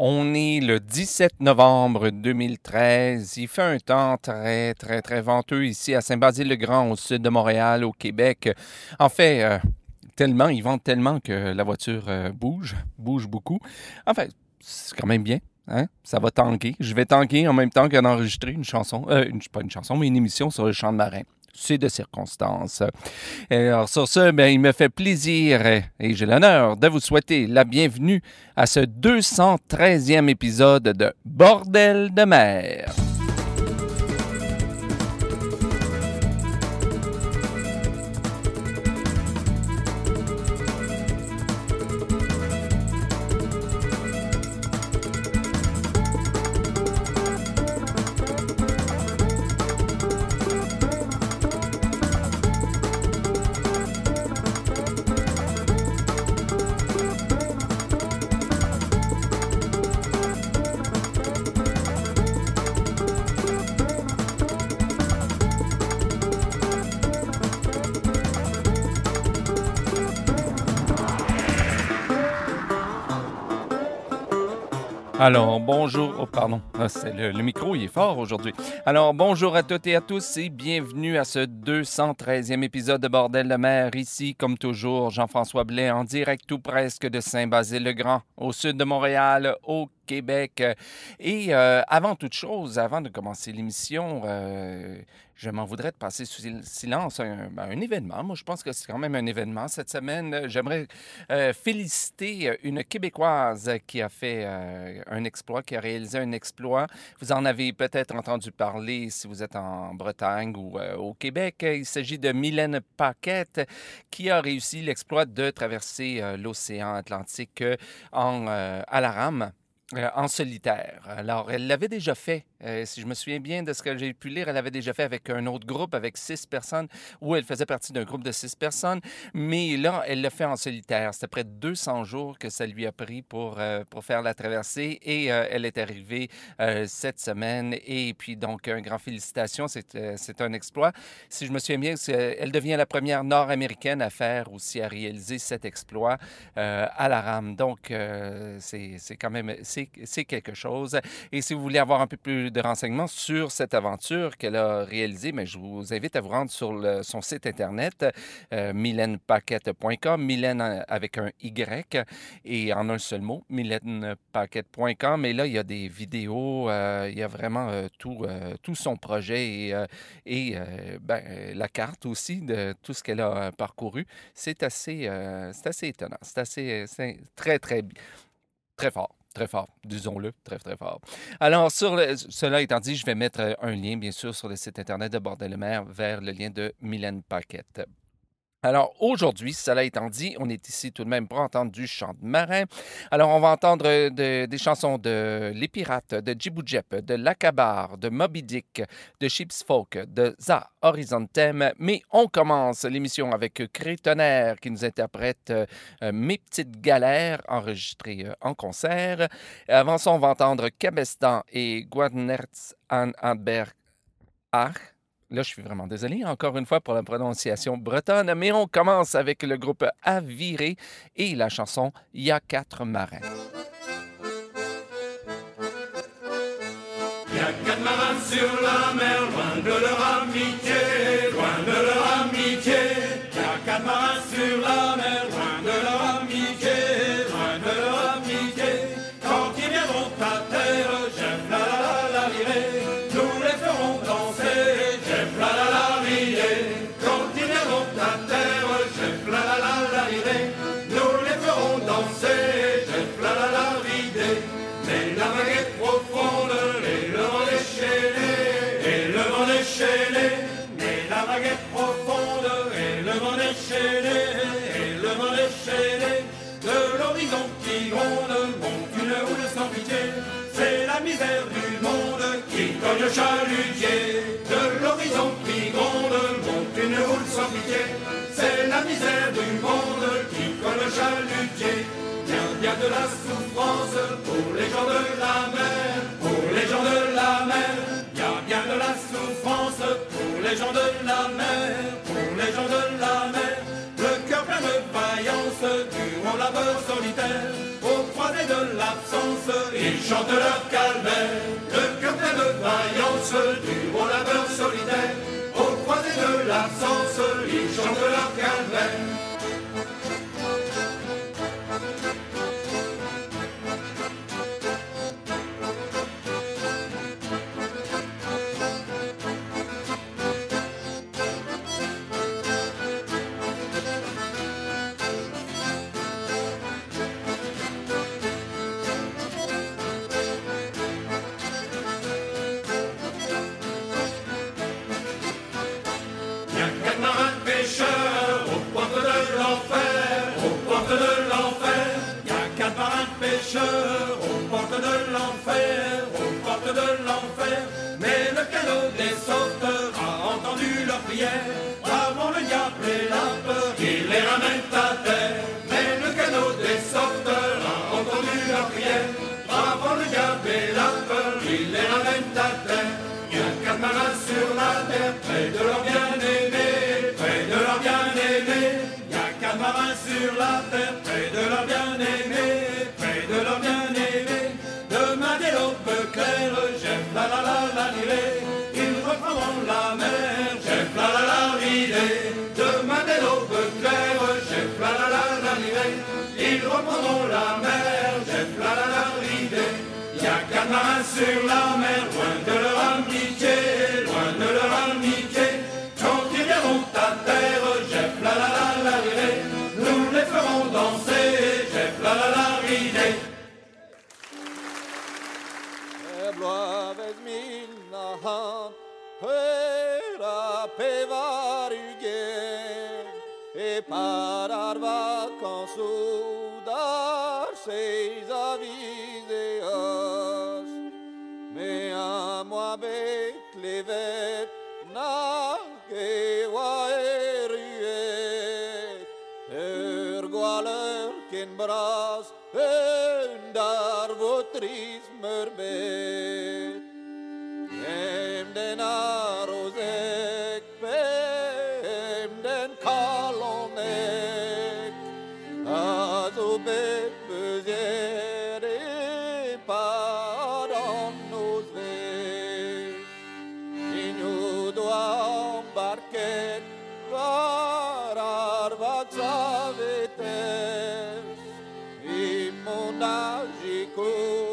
On est le 17 novembre 2013. Il fait un temps très, très, très venteux ici à Saint-Basile-le-Grand, au sud de Montréal, au Québec. En fait, euh, tellement, ils vendent tellement que la voiture euh, bouge, bouge beaucoup. En fait, c'est quand même bien. Hein? Ça va tanker. Je vais tanker en même temps qu'enregistrer une chanson, euh, pas une chanson, mais une émission sur le champ de marin c'est de circonstances. alors, sur ce, ben, il me fait plaisir et j'ai l'honneur de vous souhaiter la bienvenue à ce 213e épisode de Bordel de mer. Bonjour. Oh, pardon. Ah, le, le, micro, il est fort aujourd'hui. Alors, bonjour à toutes et à tous et bienvenue à ce 213e épisode de Bordel de mer. Ici, comme toujours, Jean-François Blais en direct tout presque de Saint-Basile-le-Grand, au sud de Montréal, au Québec. Et euh, avant toute chose, avant de commencer l'émission, euh, je m'en voudrais de passer sous silence un, ben, un, événement. Moi, je pense que c'est quand même un événement cette semaine. J'aimerais euh, féliciter une Québécoise qui a fait euh, un exploit, qui a réalisé un exploit. Vous en avez peut-être entendu parler si vous êtes en Bretagne ou euh, au Québec. Il s'agit de Mylène Paquette qui a réussi l'exploit de traverser euh, l'océan Atlantique en, euh, à la rame. Euh, en solitaire. Alors, elle l'avait déjà fait. Euh, si je me souviens bien de ce que j'ai pu lire, elle avait déjà fait avec un autre groupe, avec six personnes, où elle faisait partie d'un groupe de six personnes. Mais là, elle l'a fait en solitaire. C'était près de 200 jours que ça lui a pris pour, euh, pour faire la traversée. Et elle est arrivée cette semaine. Et puis, donc, un grand félicitations. C'est un exploit. Si je me souviens bien, elle devient la première nord-américaine à faire aussi, à réaliser cet exploit à la rame. Donc, c'est quand même c'est quelque chose. Et si vous voulez avoir un peu plus de renseignements sur cette aventure qu'elle a réalisée, mais je vous invite à vous rendre sur son site internet, euh, mylenepaquette.com, Mylène avec un Y et en un seul mot, mylenepaquette.com. Et là, il y a des vidéos, euh, il y a vraiment euh, tout, euh, tout son projet et, ben, la carte aussi de tout ce qu'elle a parcouru. C'est assez, assez étonnant. C'est assez, très, très, très fort. Très fort, disons-le, très, très fort. Alors, sur cela étant dit, je vais mettre un lien, bien sûr, sur le site Internet de Bordel-le-Mer vers le lien de Mylène Paquette. Alors aujourd'hui, cela étant dit, on est ici tout de même pour entendre du chant de marin. Alors on va entendre de, des chansons de Les Pirates, de Djiboujep, de L'Acabar, de Moby Dick, de Sheep's Folk, de Za Horizontem. Mais on commence l'émission avec Crétonnerre qui nous interprète euh, Mes petites galères enregistrées euh, en concert. Avant ça, on va entendre Cabestan et Guadnertz an Adberg Là, je suis vraiment désolé encore une fois pour la prononciation bretonne, mais on commence avec le groupe Aviré et la chanson Il y a quatre marins. Il y a quatre marins sur la mer, loin de leur amitié, le chalutier. De l'horizon qui gronde monte une houle sans pitié. C'est la misère du monde qui cogne le chalutier. Bien, bien de la souffrance pour les gens de la mer, pour les gens de la mer. Bien, bien de la souffrance pour les gens de la mer, pour les gens de la mer mon labeur solitaire, au croisé de l'absence, ils chantent leur calvaire, le cœur plein de vaillance, du bon labeur solitaire, au croisé de l'absence, ils chantent leur ils reprendront la mer, Jeff la la la Y'a quatre marins sur la mer, loin de leur amitié, loin de leur amitié. Quand ils viendront à terre, Jeff la la la la nous les ferons danser, Jeff la la la ridée. says saudade com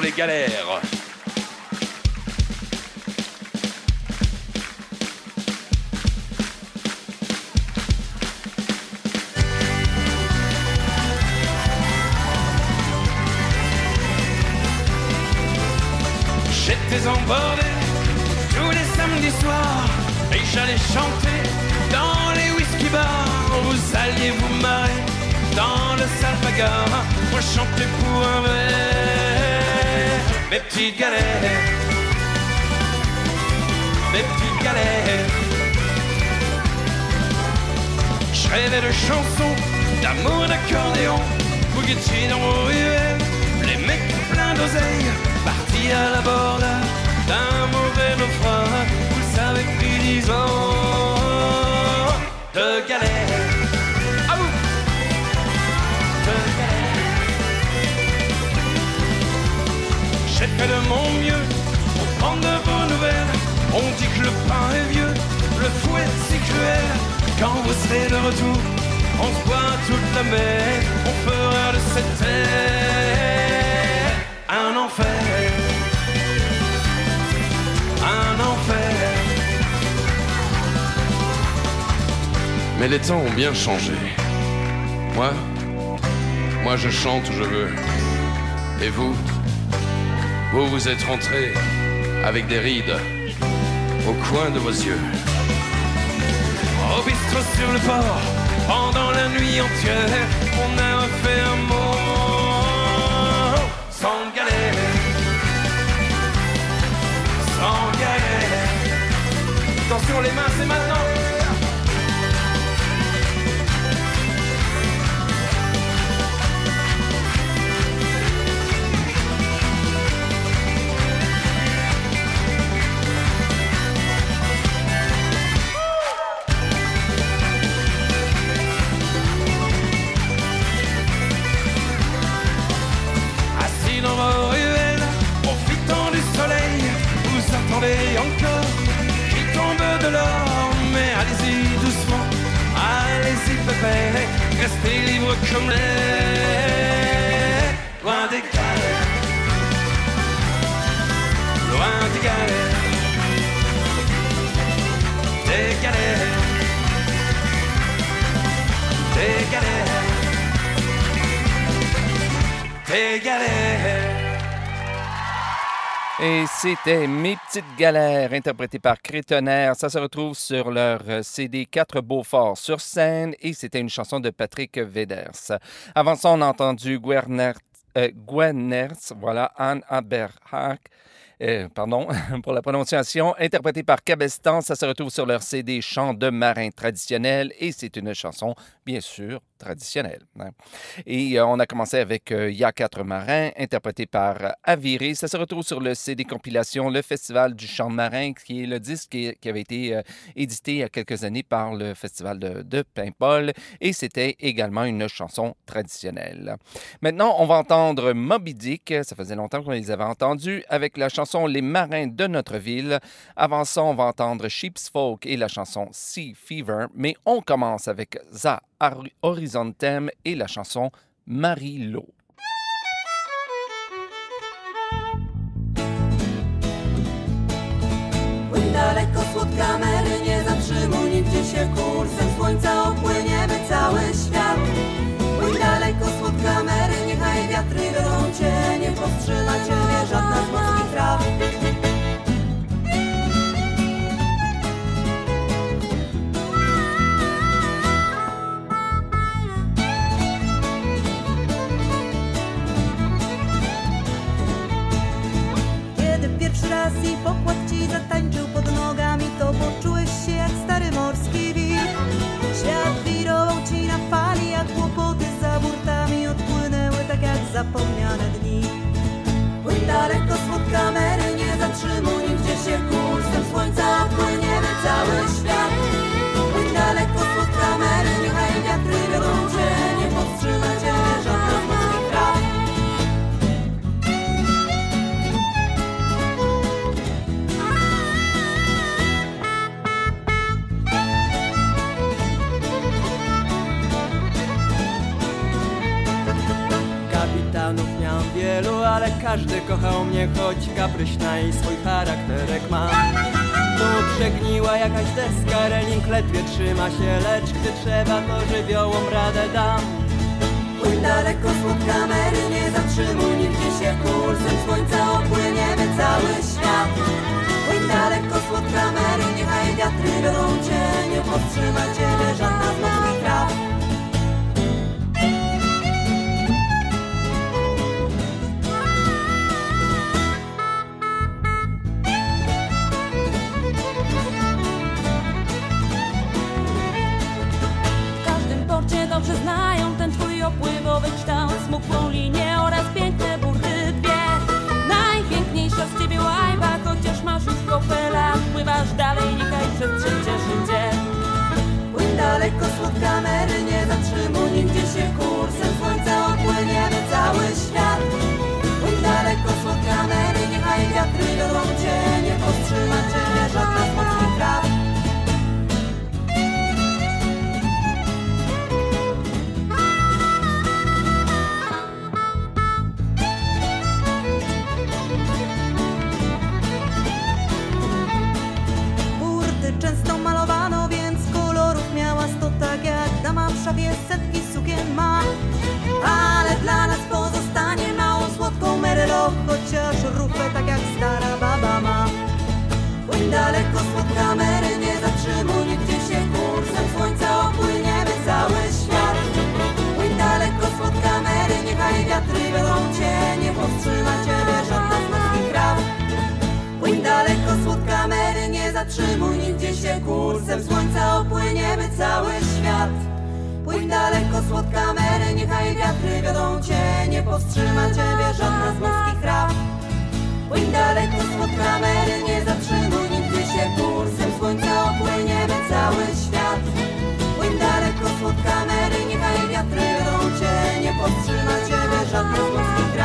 les galères. J'étais embordé tous les samedis soirs et j'allais chanter dans les whisky bars. Vous alliez vous marrer dans le salvagar. Moi je chantais pour un verre. Mes petites galères, mes petites galères. Je rêvais de chansons, d'amour, d'accordéon, bouguetti dans vos ruelles, les mecs pleins d'oseille, partis à la borde d'un mauvais naufrage, vous savez pris dix de galère. Fait de mon mieux pour prendre de vos nouvelles. On dit que le pain est vieux, le fouet si cruel. Quand vous serez de retour, on se boit toute la mer. On fera de cette terre un enfer. Un enfer. Mais les temps ont bien changé. Moi, moi je chante où je veux. Et vous, vous vous êtes rentrés avec des rides au coin de vos yeux. Au bistrot sur le port, pendant la nuit entière, on a fait un mot sans galère, sans galère. Attention les mains, c'est maintenant. Mais allez-y doucement, allez-y pépère, restez libre comme l'air. Loin des galères, loin des galères, des galères, des galères. Des galères. Et c'était Mes petites galères, interprétées par Crétonnerre. Ça se retrouve sur leur euh, CD 4 Beaufort sur scène et c'était une chanson de Patrick Veders. Avant ça, on a entendu Guernert, euh, voilà, Anne Aberhach. euh, pardon pour la prononciation, interprétée par Cabestan. Ça se retrouve sur leur CD Chants de marins traditionnels et c'est une chanson, bien sûr, traditionnelle. hein. Et euh, on a commencé avec euh, Ya quatre marins, interprété par Aviré. Ça se retrouve sur le CD compilation Le Festival du chant marin, qui est le disque qui, avait été euh, édité il y a quelques années par le Festival de, Paimpol. Et c'était également une chanson traditionnelle. Maintenant, on va entendre Moby Dick. Ça faisait longtemps qu'on les avait entendus avec la chanson Les marins de notre ville. Avant ça, on va entendre Sheep's Folk et la chanson Sea Fever. Mais on commence avec Za Horizontem et la chanson Marie-Lo. Trzyma się, lecz gdy trzeba, to żywiołom radę dam. Płyń daleko spod kamery, nie zatrzymuj nigdzie się kursem słońca opłyniemy cały świat. Płyń daleko spod kamery, niechaj wiatry biorą cię, nie powstrzyma ciebie się kursem słońca opłyniemy cały świat. Płyń daleko spod kamery, niechaj wiatry wiodą cię, nie powstrzyma ciebie żadna z morskich praw. Płyń daleko spod kamery, nie zatrzymuj nigdzie się kursem słońca opłyniemy cały świat. Płyń daleko spod kamery, niechaj wiatry wiodą cię, nie powstrzyma ciebie żadna z morskich praw.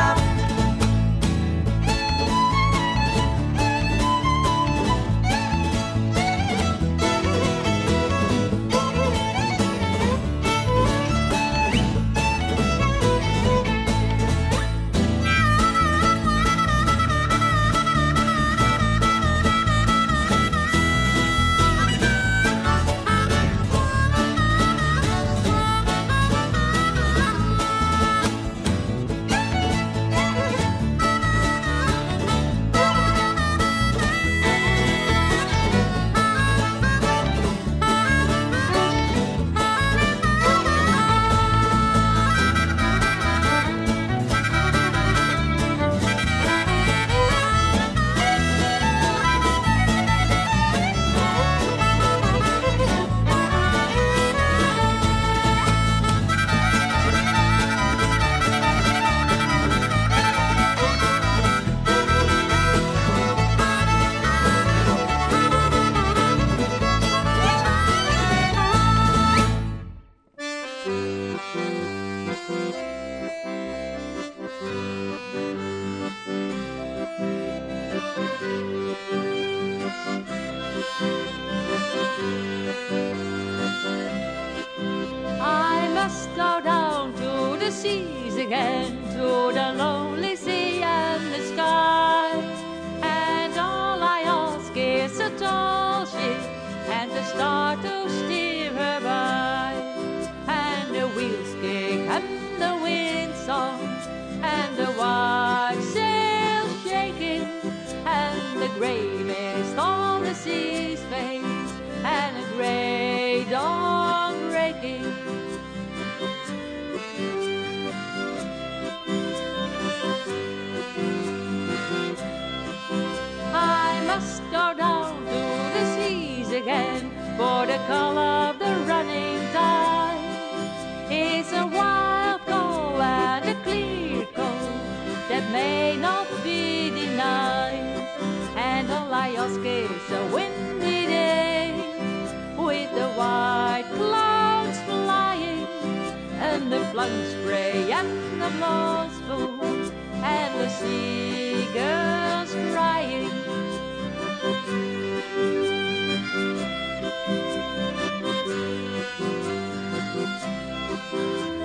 almond spray and the moss moon and the seagulls crying.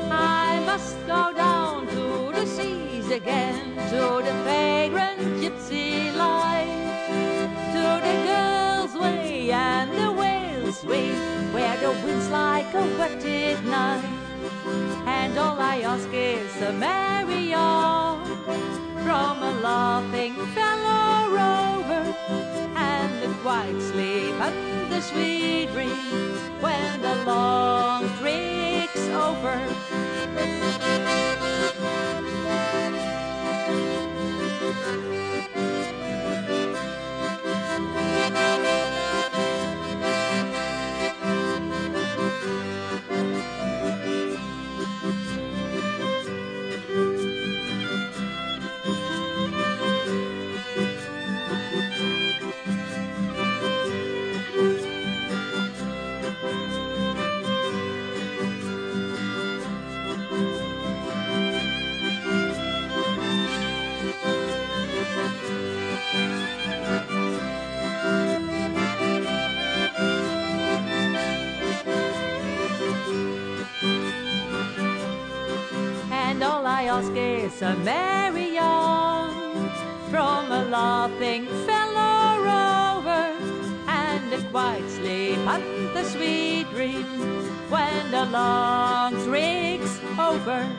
I must go down to the seas again, to the vagrant gypsy life, to the girls' way and the whale's way, where the wind's like a wetted knife all I ask is a merry yawn from a laughing fellow rover and the quiet sleep and the sweet dream when the long trick's over. A merry yawn from a laughing fellow rover and a quiet sleep and the sweet dream when the long trick's over.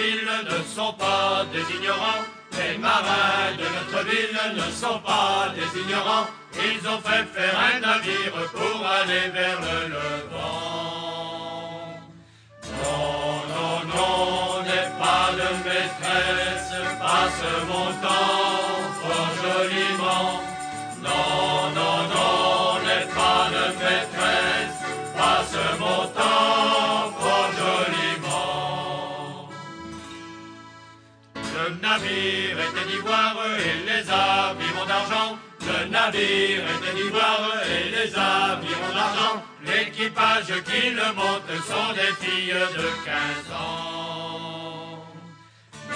Ne sont pas des ignorants. Les marins de notre ville ne sont pas des ignorants. Ils ont fait faire un navire pour aller vers le Levant. Non, non, non, n'aie pas de maîtresse, passe mon temps fort joliment. Navire était d'ivoire et les d'argent. Le navire était d'ivoire et les avirons d'argent. L'équipage qui le monte sont des filles de 15 ans.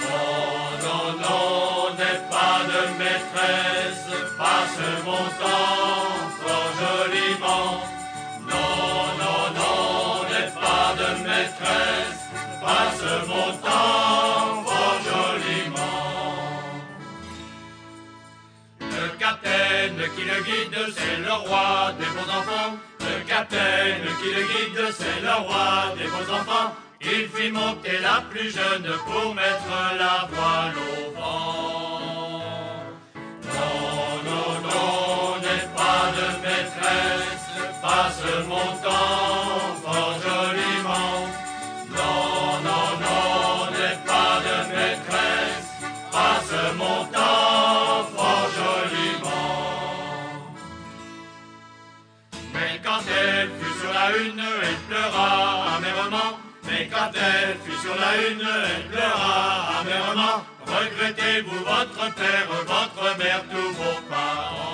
Non, non, non, n'aie pas de maîtresse, passe mon temps fort joliment. Non, non, non, n'aie pas de maîtresse, passe mon temps qui le guide, c'est le roi des bons enfants. Le capitaine qui le guide, c'est le roi des bons enfants. Il fit monter la plus jeune pour mettre la voile au vent. Non, non, non, n'aie pas de maîtresse, passe mon temps Quand elle fut sur la une, elle pleura amèrement. Regrettez-vous votre père, votre mère, tous vos parents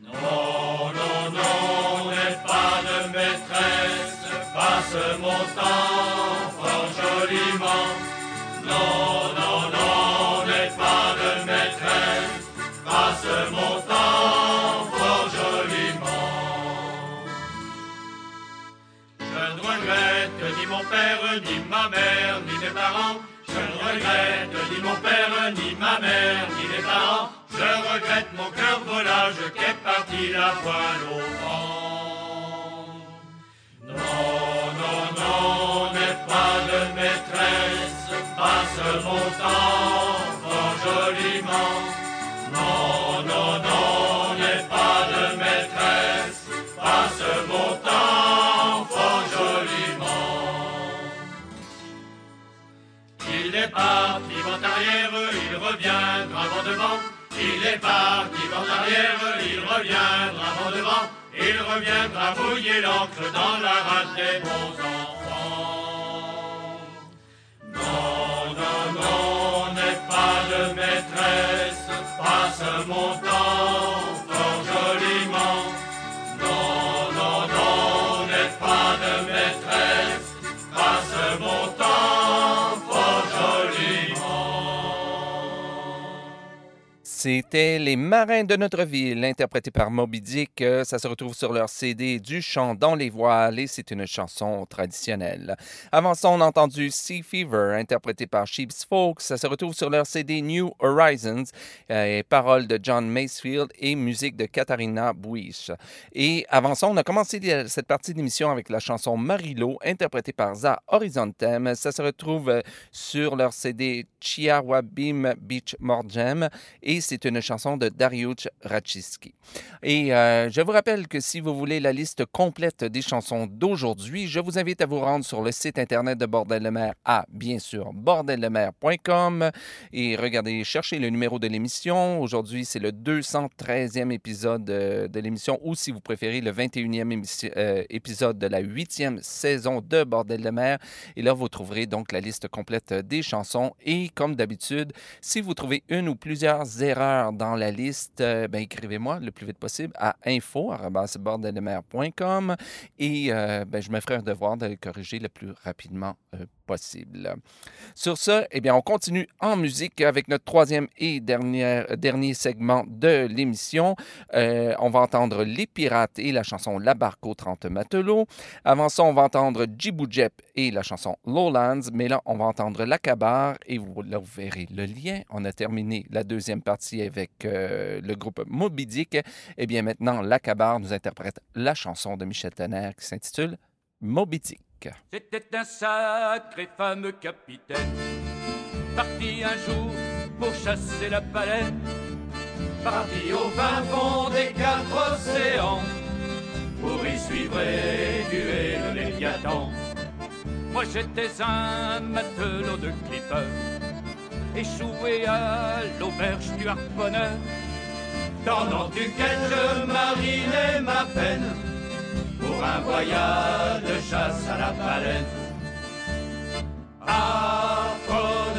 Non, non, non, n'aie pas de maîtresse, passe mon temps fort joliment. Non, ni ma mère, ni mes parents. Je ne regrette ni mon père, ni ma mère, ni mes parents. Je regrette mon cœur volage qu'est parti la voile au vent. Non, non, non, n'aie pas de maîtresse, passe mon temps parti vent arrière, il reviendra vent devant. Il est parti vent arrière, il reviendra vent devant. Il reviendra mouiller l'encre dans la rate des bons enfants. Non, non, non, n'aie pas de maîtresse, passe mon temps C'était Les Marins de notre ville, interprété par Moby Dick. Euh, Ça se retrouve sur leur CD Du chant dans les voiles et c'est une chanson traditionnelle. Avant ça, on a entendu Sea Fever, interprété par Sheep's Folk. Ça se retrouve sur leur CD New Horizons, euh, et paroles de John Masefield et musique de Katharina Buish. Et avant ça, on a commencé cette partie d'émission avec la chanson Marilo, interprétée par Za Horizontem. Ça se retrouve euh, sur leur CD Chiawabim Beach Mordjem et une chanson de Dariusz Raczyski. Et euh, je vous rappelle que si vous voulez la liste complète des chansons d'aujourd'hui, je vous invite à vous rendre sur le site internet de Bordel de mer à, bien sûr, bordeldemer.com et regardez, cherchez le numéro de l'émission. Aujourd'hui, c'est le 213e épisode euh, de l'émission ou si vous préférez, le 21e émission- euh, épisode de la 8e saison de Bordel de mer. Et là, vous trouverez donc la liste complète des chansons. Et comme d'habitude, si vous trouvez une ou plusieurs erreurs dans la liste, euh, ben, écrivez-moi le plus vite possible à info.bordeldemer.com et euh, ben, je me ferai un devoir de le corriger le plus rapidement euh, possible. Sur ce, eh bien, on continue en musique avec notre troisième et dernier, dernier segment de l'émission. On va entendre Les Pirates et la chanson La Barque aux 30 matelots. Avant ça, on va entendre Djibou et la chanson Lowlands. Mais là, on va entendre L'Acabar et là, vous verrez le lien. On a terminé la deuxième partie avec euh, le groupe Moby Dick. Eh bien, maintenant, L'Acabar nous interprète la chanson de Michel Tanner qui s'intitule Moby Dick. C'était un sacré fameux capitaine, parti un jour pour chasser la baleine, parti au fin fond des quatre océans, pour y suivre et tuer le Léviathan. Moi j'étais un matelot de clipper, échoué à l'auberge du harponneur, pendant duquel je marinais ma peine pour un voyage de chasse à la baleine. Harponne-la,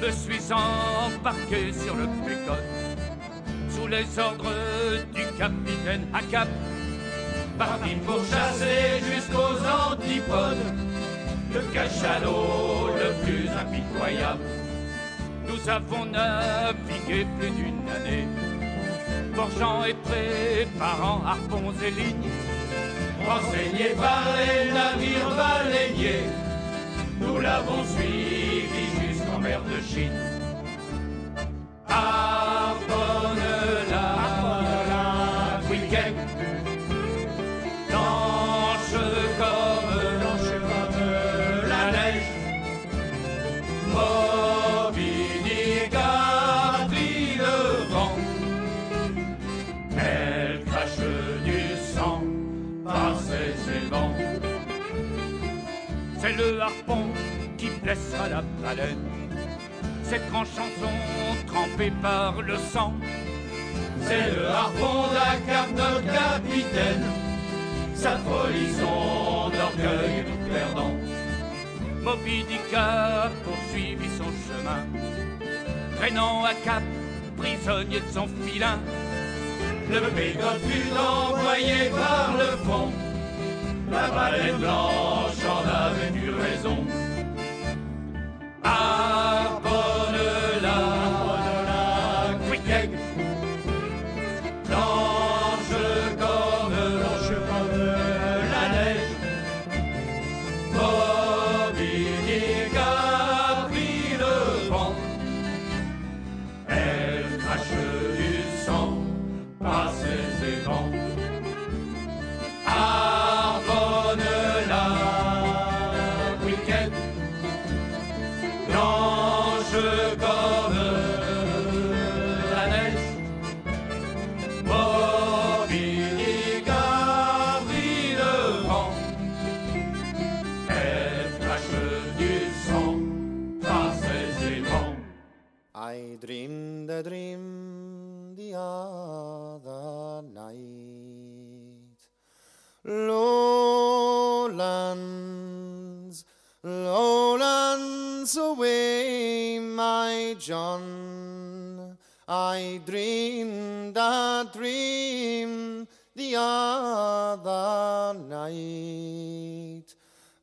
me suis embarqué sur le Pécot sous les ordres du capitaine Hakap, parti pour chasser jusqu'aux antipodes le cachalot le plus impitoyable. Nous avons navigué plus d'une année, forgeant et préparant harpons et lignes, renseignés par les navires baleiniers. Nous l'avons suivi jusqu'en mer de Chine. Harponne-la, harponne-la, week-end. Comme, blanche comme la neige. Moby Dick a pris le vent. Elle crache du sang par ses évents. C'est le harpon qui blessera la baleine. Ses tranchants sont trempés par le sang. C'est le harpon d'Acap, notre capitaine. Sa folie, son orgueil perdant. Moby Dick a poursuivi son chemin, traînant à cap, prisonnier de son filin. Le Pégot fut envoyé par le fond. La baleine blanche en avait eu raison. Blanche comme,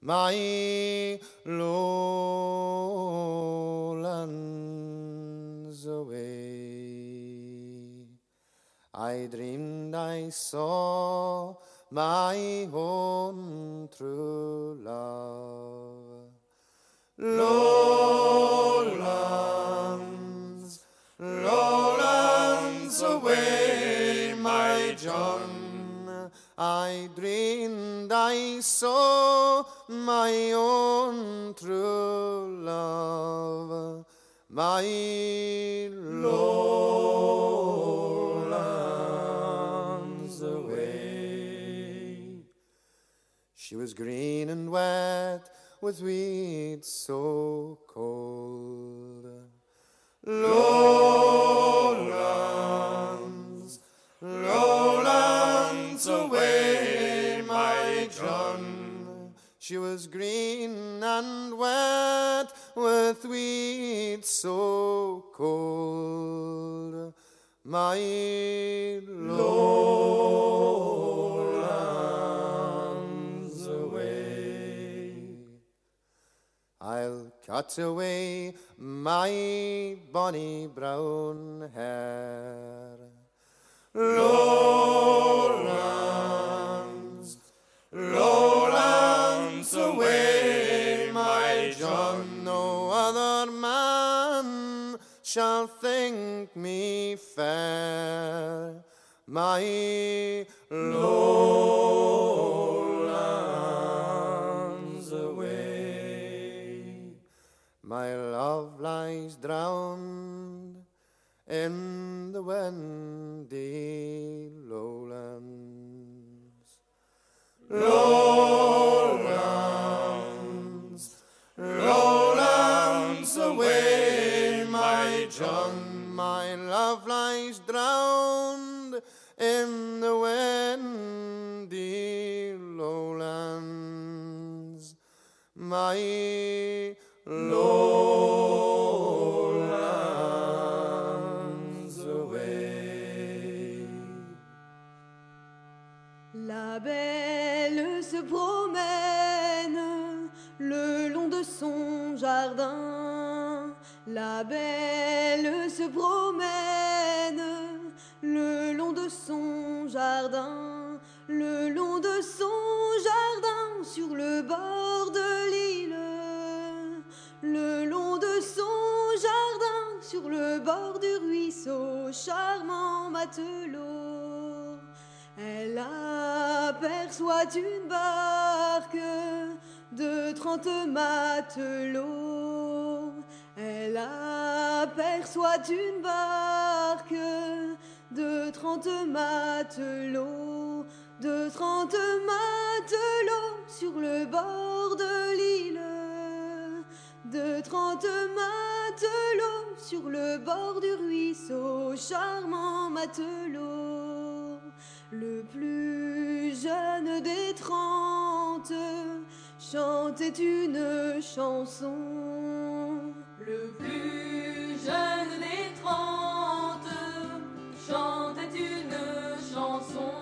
my lowlands away. I dreamed I saw my own true love. Lowlands, lowlands away, my John. I dreamed I saw my own true love, my lowlands away. She was green and wet with weeds so cold. Lowlands, She was green and wet with weeds so cold. My lowlands away. I'll cut away my bonny brown hair. Lowlands, John. No other man shall think me fair. My lowlands away. My love lies drowned in the windy lowlands. Lowlands, John. My love lies drowned in the windy lowlands. My lowlands La belle se promène le long de son jardin. Le long de son jardin sur le bord de l'île. Le long de son jardin sur le bord du ruisseau, charmant matelot. Elle aperçoit une barque de trente matelots. Elle aperçoit une barque de trente matelots, de trente matelots sur le bord de l'île, de trente matelots sur le bord du ruisseau, charmant matelot. Le plus jeune des trente chantait une chanson. Le plus jeune des trente chantait une chanson.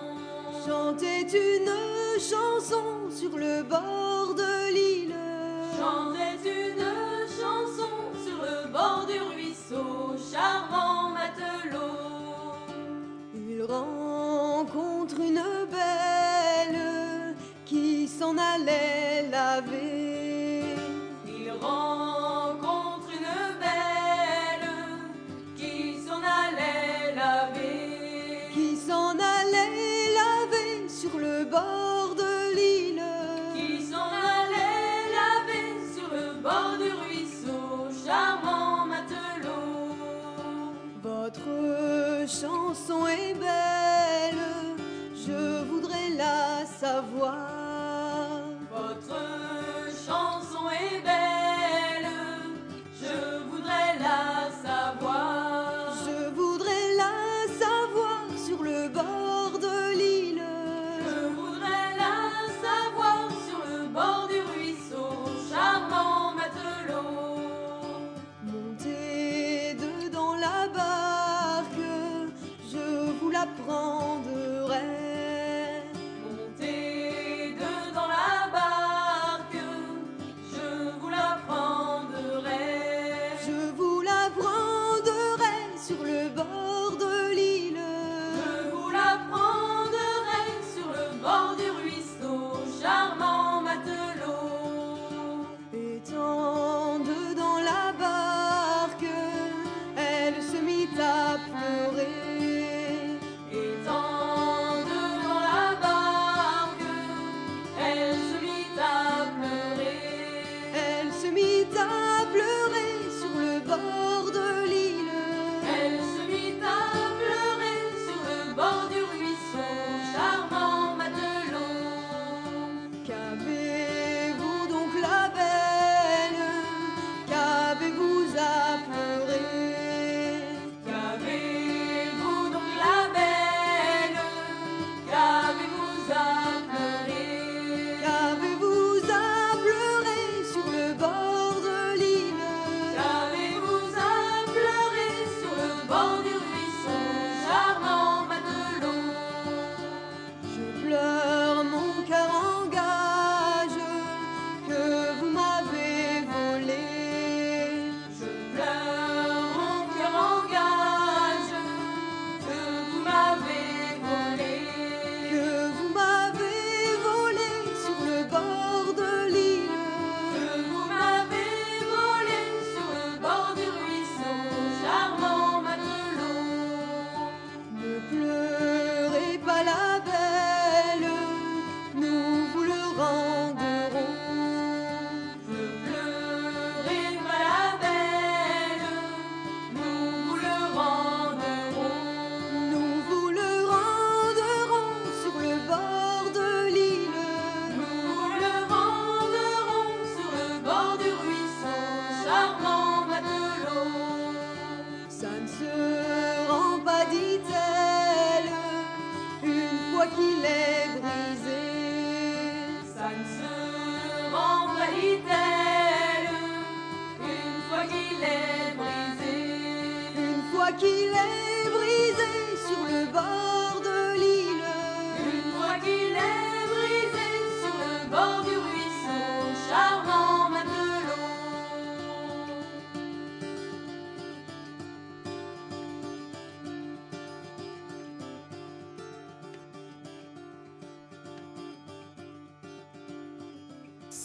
Chantait une chanson sur le bord de l'île. Chantait une chanson sur le bord du ruisseau, charmant matelot. Il rencontre une belle qui s'en allait laver. Sur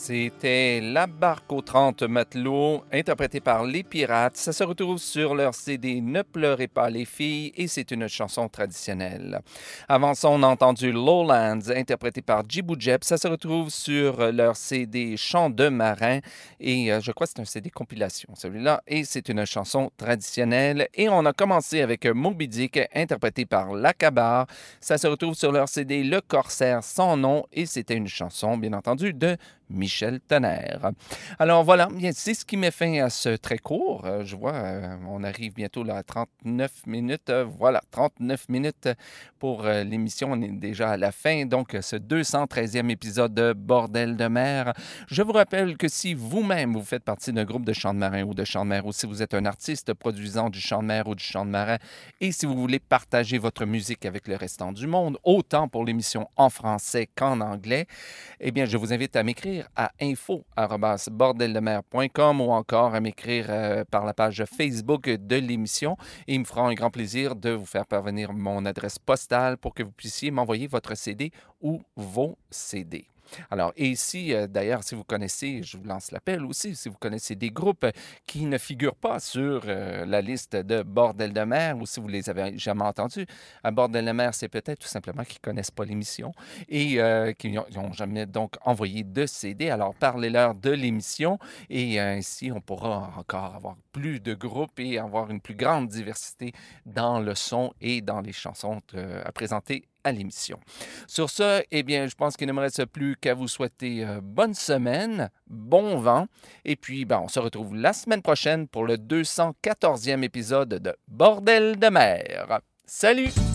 see C'était La barque aux 30 matelots, interprété par Les Pirates. Ça se retrouve sur leur CD Ne pleurez pas les filles et c'est une chanson traditionnelle. Avant ça, on a entendu Lowlands, interprété par Djibou Jeb. Ça se retrouve sur leur CD Chant de marin et euh, je crois que c'est un CD compilation, celui-là. Et c'est une chanson traditionnelle. Et on a commencé avec Moby Dick, interprété par Lacabar. Ça se retrouve sur leur CD Le Corsaire sans nom et c'était une chanson, bien entendu, de Michel Alors voilà, c'est ce qui met fin à ce très court. Euh, je vois, euh, on arrive bientôt là, à 39 minutes. Euh, voilà, 39 minutes pour l'émission. On est déjà à la fin. Donc, ce 213e épisode de Bordel de mer. Je vous rappelle que si vous-même, vous faites partie d'un groupe de chant de marin ou de chant de mer, ou si vous êtes un artiste produisant du chant de mer ou du chant de marin, et si vous voulez partager votre musique avec le restant du monde, autant pour l'émission en français qu'en anglais, eh bien, je vous invite à m'écrire à info.bordeldemer.com ou encore à m'écrire euh, par la page Facebook de l'émission. Il me fera un grand plaisir de vous faire parvenir mon adresse postale pour que vous puissiez m'envoyer votre CD ou vos CD. Alors, et ici, euh, d'ailleurs, si vous connaissez, je vous lance l'appel aussi, si vous connaissez des groupes qui ne figurent pas sur euh, la liste de Bordel de mer ou si vous les avez jamais entendus, à Bordel de mer, c'est peut-être tout simplement qu'ils ne connaissent pas l'émission et euh, qui n'ont jamais donc envoyé de CD. Alors, parlez-leur de l'émission et euh, ainsi, on pourra encore avoir plus de groupes et avoir une plus grande diversité dans le son et dans les chansons euh, à présenter à l'émission. Sur ce, eh bien, je pense qu'il ne me reste plus qu'à vous souhaiter euh, bonne semaine, bon vent, et puis ben, on se retrouve la semaine prochaine pour le 214e épisode de Bordel de mer. Salut!